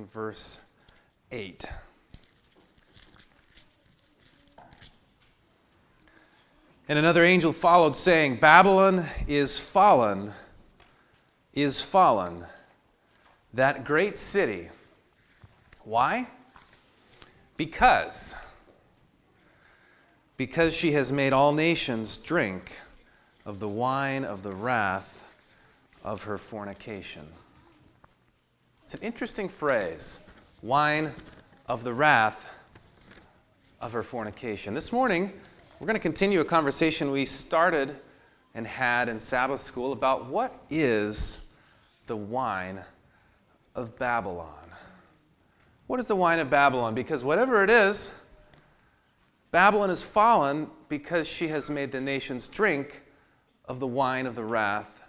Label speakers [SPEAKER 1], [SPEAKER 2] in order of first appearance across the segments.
[SPEAKER 1] and verse 8. And another angel followed, saying, Babylon is fallen, is fallen, that great city. Why? Because. Because she has made all nations drink of the wine of the wrath of her fornication. It's an interesting phrase wine of the wrath of her fornication. This morning, we're going to continue a conversation we started and had in Sabbath school about what is the wine of Babylon. What is the wine of Babylon? Because whatever it is, Babylon has fallen because she has made the nations drink of the wine of the wrath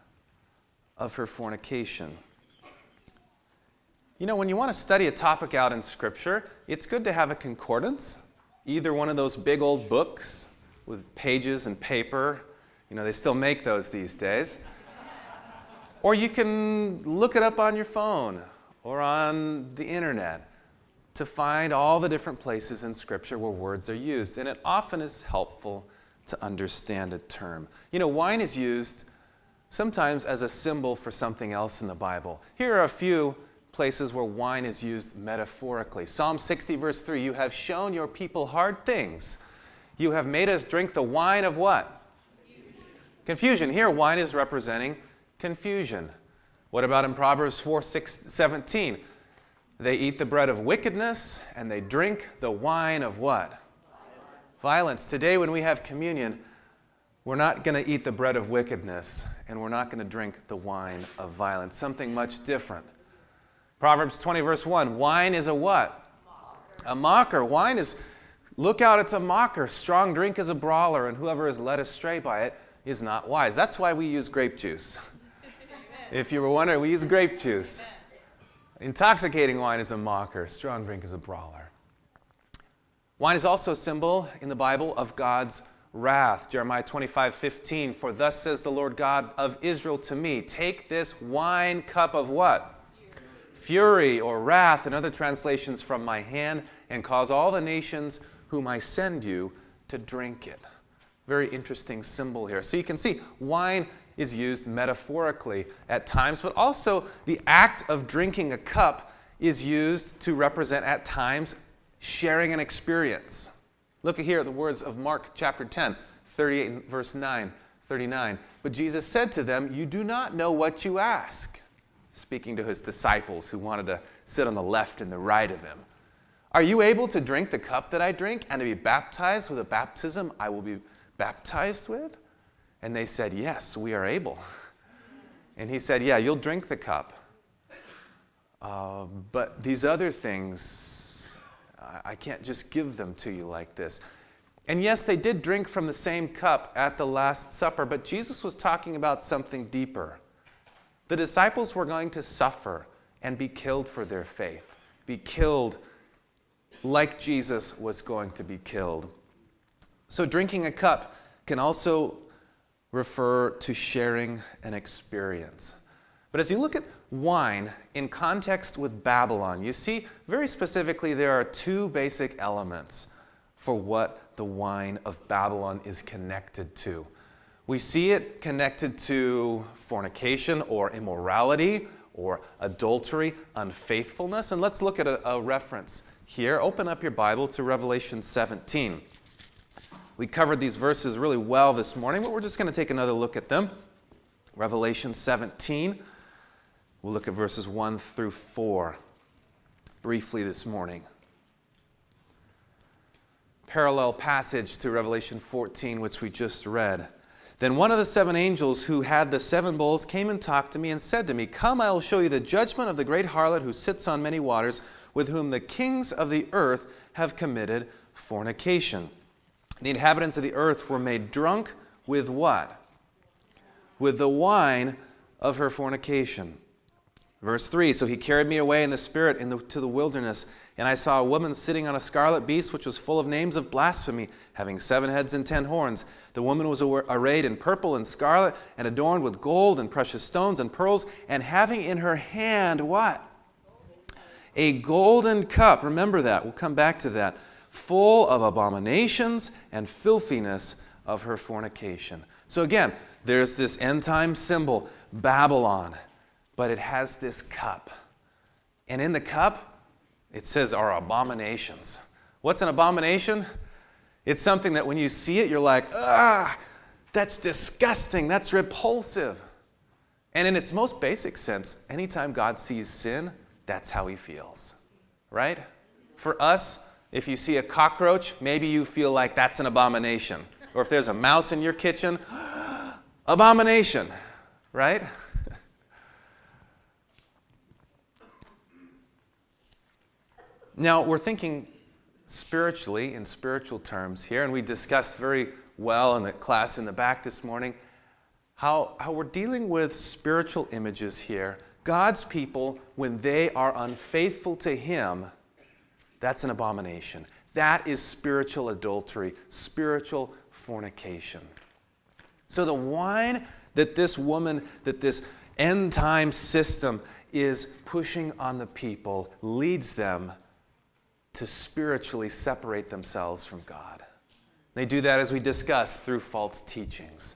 [SPEAKER 1] of her fornication. You know, when you want to study a topic out in Scripture, it's good to have a concordance, either one of those big old books with pages and paper. You know, they still make those these days. or you can look it up on your phone or on the internet to find all the different places in Scripture where words are used. And it often is helpful to understand a term. You know, wine is used sometimes as a symbol for something else in the Bible. Here are a few places where wine is used metaphorically. Psalm 60, verse 3 You have shown your people hard things. You have made us drink the wine of what? Confusion. confusion. Here, wine is representing confusion. What about in Proverbs 4, 6, 17? They eat the bread of wickedness and they drink the wine of what? violence. Today, when we have communion, we're not going to eat the bread of wickedness and we're not going to drink the wine of violence. Something much different. Proverbs 20, verse 1 wine is a what? Mocker. A mocker. Wine is, look out, it's a mocker. Strong drink is a brawler, and whoever is led astray by it is not wise. That's why we use grape juice. if you were wondering, we use grape juice. Intoxicating wine is a mocker, strong drink is a brawler. Wine is also a symbol in the Bible of God's wrath. Jeremiah 25, 15. For thus says the Lord God of Israel to me, Take this wine cup of what? Fury or wrath, and other translations from my hand, and cause all the nations whom I send you to drink it. Very interesting symbol here. So you can see wine is used metaphorically at times, but also the act of drinking a cup is used to represent at times sharing an experience. Look here at the words of Mark chapter 10, 38 verse 9, 39. But Jesus said to them, You do not know what you ask. Speaking to his disciples who wanted to sit on the left and the right of him. Are you able to drink the cup that I drink and to be baptized with a baptism I will be baptized with? And they said, Yes, we are able. And he said, Yeah, you'll drink the cup. Uh, but these other things, I can't just give them to you like this. And yes, they did drink from the same cup at the Last Supper, but Jesus was talking about something deeper. The disciples were going to suffer and be killed for their faith, be killed like Jesus was going to be killed. So, drinking a cup can also refer to sharing an experience. But as you look at wine in context with Babylon, you see very specifically there are two basic elements for what the wine of Babylon is connected to. We see it connected to fornication or immorality or adultery, unfaithfulness. And let's look at a, a reference here. Open up your Bible to Revelation 17. We covered these verses really well this morning, but we're just going to take another look at them. Revelation 17. We'll look at verses 1 through 4 briefly this morning. Parallel passage to Revelation 14, which we just read. Then one of the seven angels who had the seven bowls came and talked to me and said to me, Come, I will show you the judgment of the great harlot who sits on many waters, with whom the kings of the earth have committed fornication. The inhabitants of the earth were made drunk with what? With the wine of her fornication. Verse 3 So he carried me away in the Spirit into the, the wilderness, and I saw a woman sitting on a scarlet beast, which was full of names of blasphemy, having seven heads and ten horns. The woman was arrayed in purple and scarlet, and adorned with gold and precious stones and pearls, and having in her hand what? a golden cup. Remember that. We'll come back to that. Full of abominations and filthiness of her fornication. So again, there's this end time symbol, Babylon, but it has this cup. And in the cup, it says are abominations. What's an abomination? It's something that when you see it, you're like, ah, that's disgusting, that's repulsive. And in its most basic sense, anytime God sees sin, that's how he feels, right? For us, if you see a cockroach, maybe you feel like that's an abomination. Or if there's a mouse in your kitchen, abomination, right? Now, we're thinking spiritually, in spiritual terms here, and we discussed very well in the class in the back this morning how, how we're dealing with spiritual images here. God's people, when they are unfaithful to Him, that's an abomination. That is spiritual adultery, spiritual fornication. So the wine that this woman, that this end time system is pushing on the people leads them to spiritually separate themselves from God. They do that, as we discussed, through false teachings.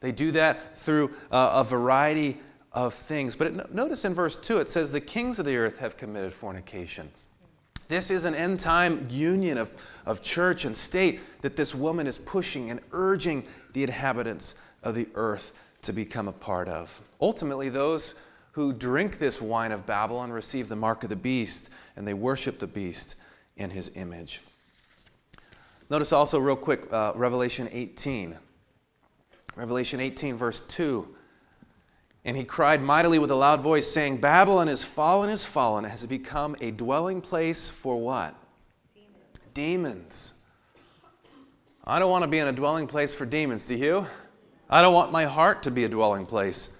[SPEAKER 1] They do that through uh, a variety of things. But it, notice in verse 2 it says, The kings of the earth have committed fornication. This is an end time union of, of church and state that this woman is pushing and urging the inhabitants of the earth to become a part of. Ultimately, those who drink this wine of Babylon receive the mark of the beast and they worship the beast in his image. Notice also, real quick, uh, Revelation 18. Revelation 18, verse 2. And he cried mightily with a loud voice, saying, Babylon is fallen, is fallen, has become a dwelling place for what? Demons. demons. I don't want to be in a dwelling place for demons, do you? I don't want my heart to be a dwelling place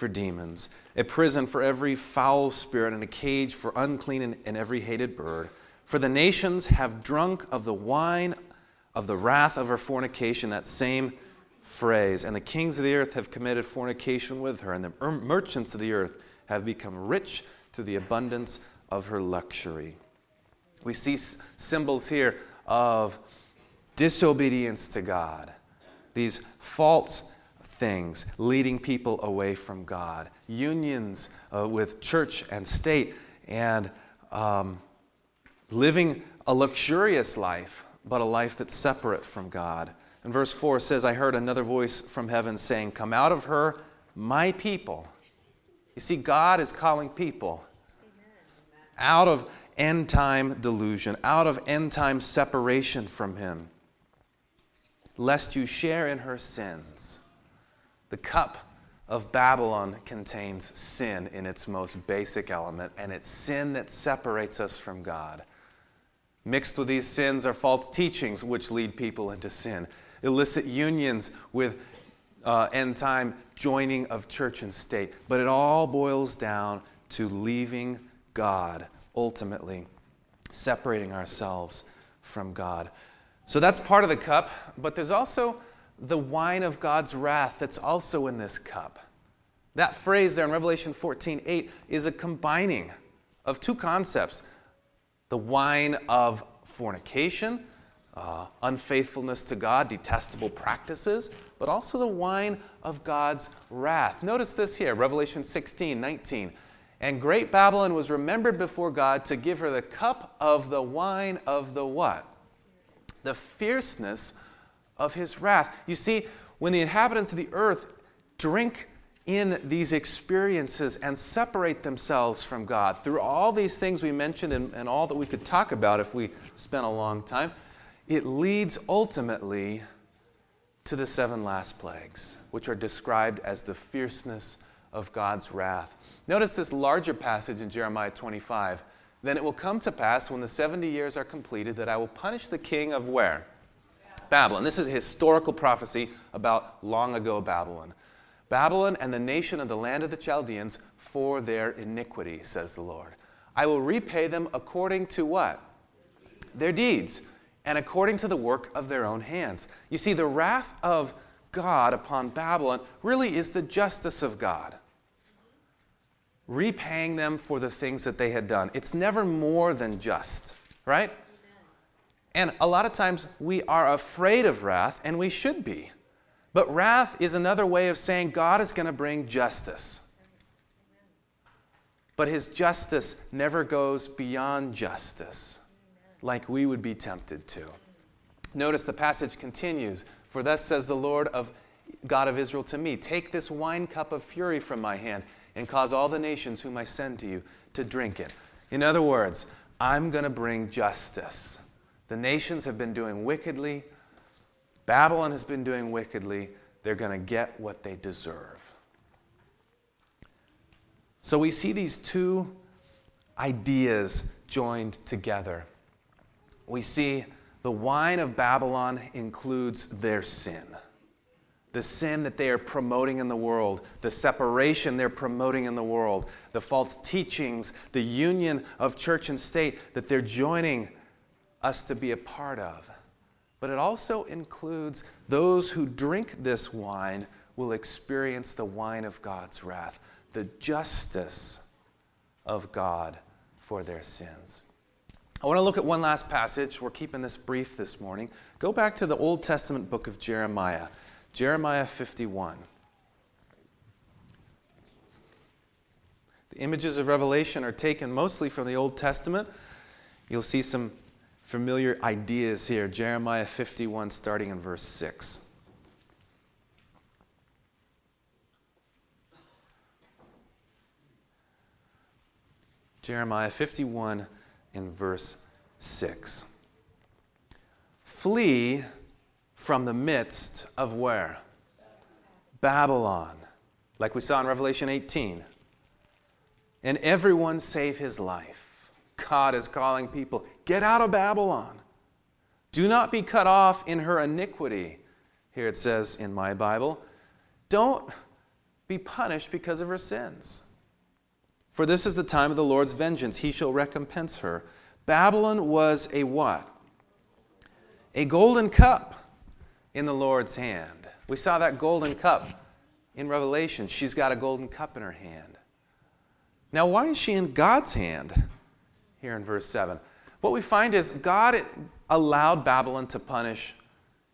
[SPEAKER 1] for demons, a prison for every foul spirit, and a cage for unclean and, and every hated bird. For the nations have drunk of the wine of the wrath of her fornication, that same phrase. And the kings of the earth have committed fornication with her, and the merchants of the earth have become rich through the abundance of her luxury. We see symbols here of disobedience to God, these false things leading people away from God, unions uh, with church and state, and um, living a luxurious life, but a life that's separate from God. And verse 4 says, I heard another voice from heaven saying, Come out of her, my people. You see, God is calling people out of end time delusion, out of end time separation from Him, lest you share in her sins. The cup of Babylon contains sin in its most basic element, and it's sin that separates us from God. Mixed with these sins are false teachings which lead people into sin, illicit unions with uh, end time joining of church and state. But it all boils down to leaving God, ultimately, separating ourselves from God. So that's part of the cup, but there's also the wine of God's wrath that's also in this cup. That phrase there in Revelation 14 8 is a combining of two concepts the wine of fornication, uh, unfaithfulness to God, detestable practices, but also the wine of God's wrath. Notice this here Revelation 16 19. And great Babylon was remembered before God to give her the cup of the wine of the what? The fierceness of his wrath. You see, when the inhabitants of the earth drink in these experiences and separate themselves from God through all these things we mentioned and, and, all that we could talk about if we spent a long time, it leads ultimately to the seven last plagues, which are described as the fierceness of God's wrath. Notice this larger passage in Jeremiah 25. Then it will come to pass when the 70 years are completed that I will punish the king of where? Babylon. This is a historical prophecy about long ago Babylon. Babylon and the nation of the land of the Chaldeans for their iniquity, says the Lord. I will repay them according to what? Their deeds, and according to the work of their own hands. You see, the wrath of God upon Babylon really is the justice of God. repaying them for the things that they had done. It's never more than just, right? And a lot of times we are afraid of wrath, and we should be. But wrath is another way of saying God is going to bring justice. But his justice never goes beyond justice, like we would be tempted to. Notice the passage continues For thus says the Lord of God of Israel to me Take this wine cup of fury from my hand and cause all the nations whom I send to you to drink it. In other words, I'm going to bring justice. The nations have been doing wickedly, Babylon has been doing wickedly. They're going to get what they deserve. So we see these two ideas joined together. We see the wine of Babylon includes their sin the sin that they are promoting in the world, the separation they're promoting in the world, the false teachings, the union of church and state that they're joining us to be a part of. But it also includes those who drink this wine will experience the wine of God's wrath, the justice of God for their sins. I want to look at one last passage. We're keeping this brief this morning. Go back to the Old Testament book of Jeremiah. Jeremiah 51. The images of Revelation are taken mostly from the Old Testament. You'll see some familiar ideas here. Jeremiah 51, starting in verse 6. Jeremiah 51 in verse 6. Flee from the midst of where? Babylon, like we saw in Revelation 18. And everyone save his life. God is calling people, get out of Babylon. Do not be cut off in her iniquity. Here it says in my Bible, don't be punished because of her sins. For this is the time of the Lord's vengeance. He shall recompense her. Babylon was a what? A golden cup in the Lord's hand. We saw that golden cup in Revelation. She's got a golden cup in her hand. Now, why is she in God's hand? Here in verse 7. What we find is God allowed Babylon to punish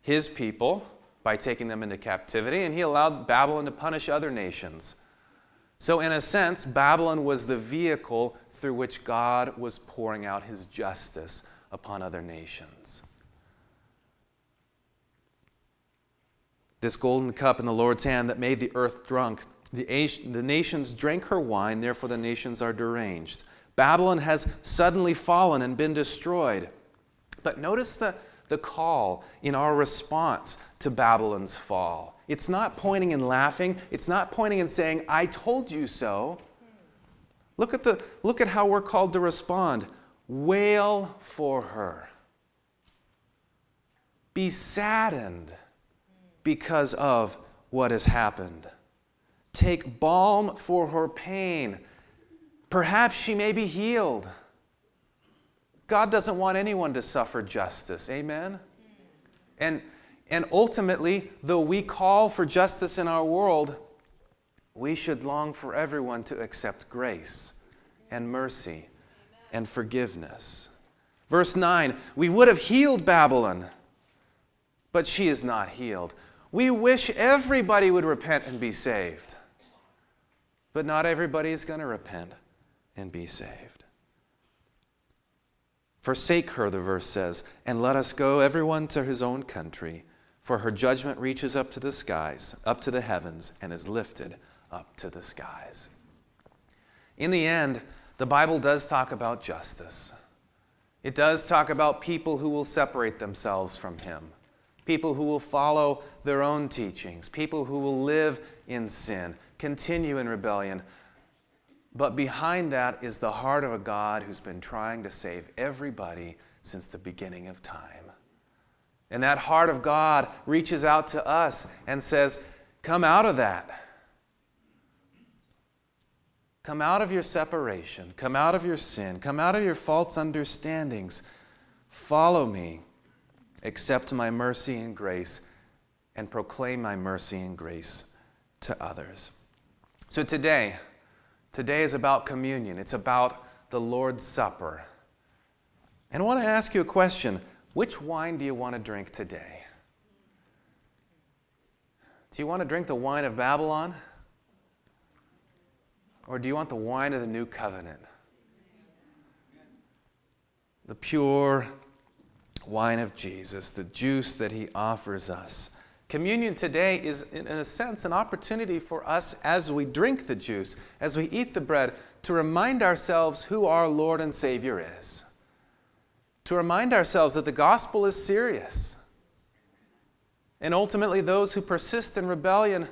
[SPEAKER 1] his people by taking them into captivity, and he allowed Babylon to punish other nations. So, in a sense, Babylon was the vehicle through which God was pouring out his justice upon other nations. this golden cup in the Lord's hand that made the earth drunk. The, the nations drank her wine, therefore the nations are deranged. Babylon has suddenly fallen and been destroyed. But notice the, the call in our response to Babylon's fall. It's not pointing and laughing, it's not pointing and saying, I told you so. Look at, the, look at how we're called to respond. Wail for her. Be saddened because of what has happened. Take balm for her pain. Perhaps she may be healed. God doesn't want anyone to suffer justice. Amen? And, and ultimately, though we call for justice in our world, we should long for everyone to accept grace and mercy and forgiveness. Verse 9 We would have healed Babylon, but she is not healed. We wish everybody would repent and be saved. But not everybody is going to repent and be saved. Forsake her, the verse says, and let us go, everyone to his own country, for her judgment reaches up to the skies, up to the heavens, and is lifted up to the skies. In the end, the Bible does talk about justice. It does talk about people who will separate themselves from him people who will follow their own teachings, people who will live in sin, continue in rebellion. But behind that is the heart of a God who's been trying to save everybody since the beginning of time. And that heart of God reaches out to us and says, Come out of that. Come out of your separation. Come out of your sin. Come out of your false understandings. Follow me accept my mercy and grace, and proclaim my mercy and grace to others. So today, Today is about communion, it's about the Lord's Supper. And I want to ask you a question which wine do you want to drink today? Do you want to drink the wine of Babylon? Or do you want the wine of the new covenant? The pure wine of Jesus, the juice that he offers us. Communion today is, in a sense, an opportunity for us as we drink the juice, as we eat the bread, to remind ourselves who our Lord and Savior is. To remind ourselves that the gospel is serious. And ultimately, those who persist in rebellion,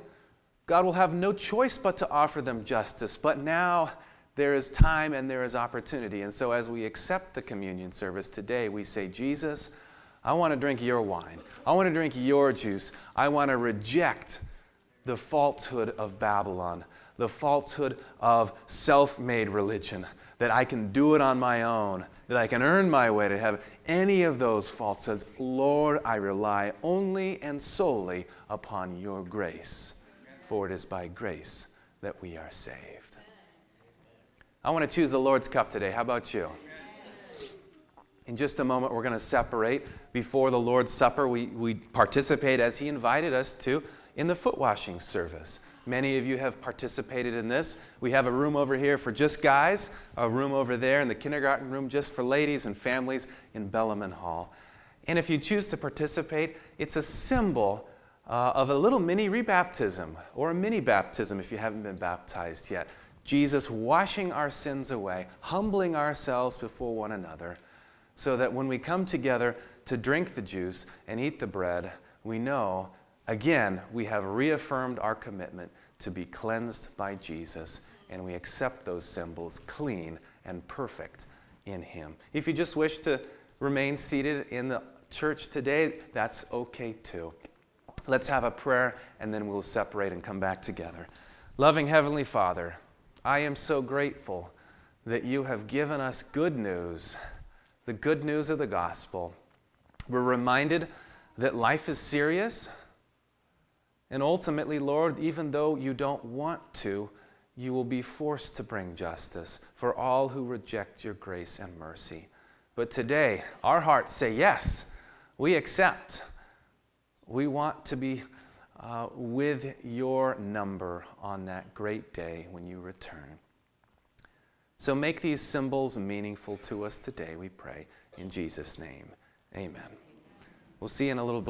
[SPEAKER 1] God will have no choice but to offer them justice. But now there is time and there is opportunity. And so, as we accept the communion service today, we say, Jesus, I want to drink your wine. I want to drink your juice. I want to reject the falsehood of Babylon, the falsehood of self made religion, that I can do it on my own, that I can earn my way to heaven. Any of those falsehoods, Lord, I rely only and solely upon your grace, for it is by grace that we are saved. I want to choose the Lord's cup today. How about you? In just a moment, we're going to separate before the Lord's Supper. We, we participate as He invited us to in the foot washing service. Many of you have participated in this. We have a room over here for just guys, a room over there in the kindergarten room just for ladies and families in Bellaman Hall. And if you choose to participate, it's a symbol uh, of a little mini rebaptism or a mini baptism if you haven't been baptized yet. Jesus washing our sins away, humbling ourselves before one another, so that when we come together to drink the juice and eat the bread, we know Again, we have reaffirmed our commitment to be cleansed by Jesus, and we accept those symbols clean and perfect in Him. If you just wish to remain seated in the church today, that's okay too. Let's have a prayer, and then we'll separate and come back together. Loving Heavenly Father, I am so grateful that you have given us good news, the good news of the gospel. We're reminded that life is serious and ultimately, Lord, even though you don't want to, you will be forced to bring justice for all who reject your grace and mercy. But today, our hearts say, Yes, we accept. We want to be uh, with your number on that great day when you return. So make these symbols meaningful to us today, we pray. In Jesus' name, amen. We'll see you in a little bit.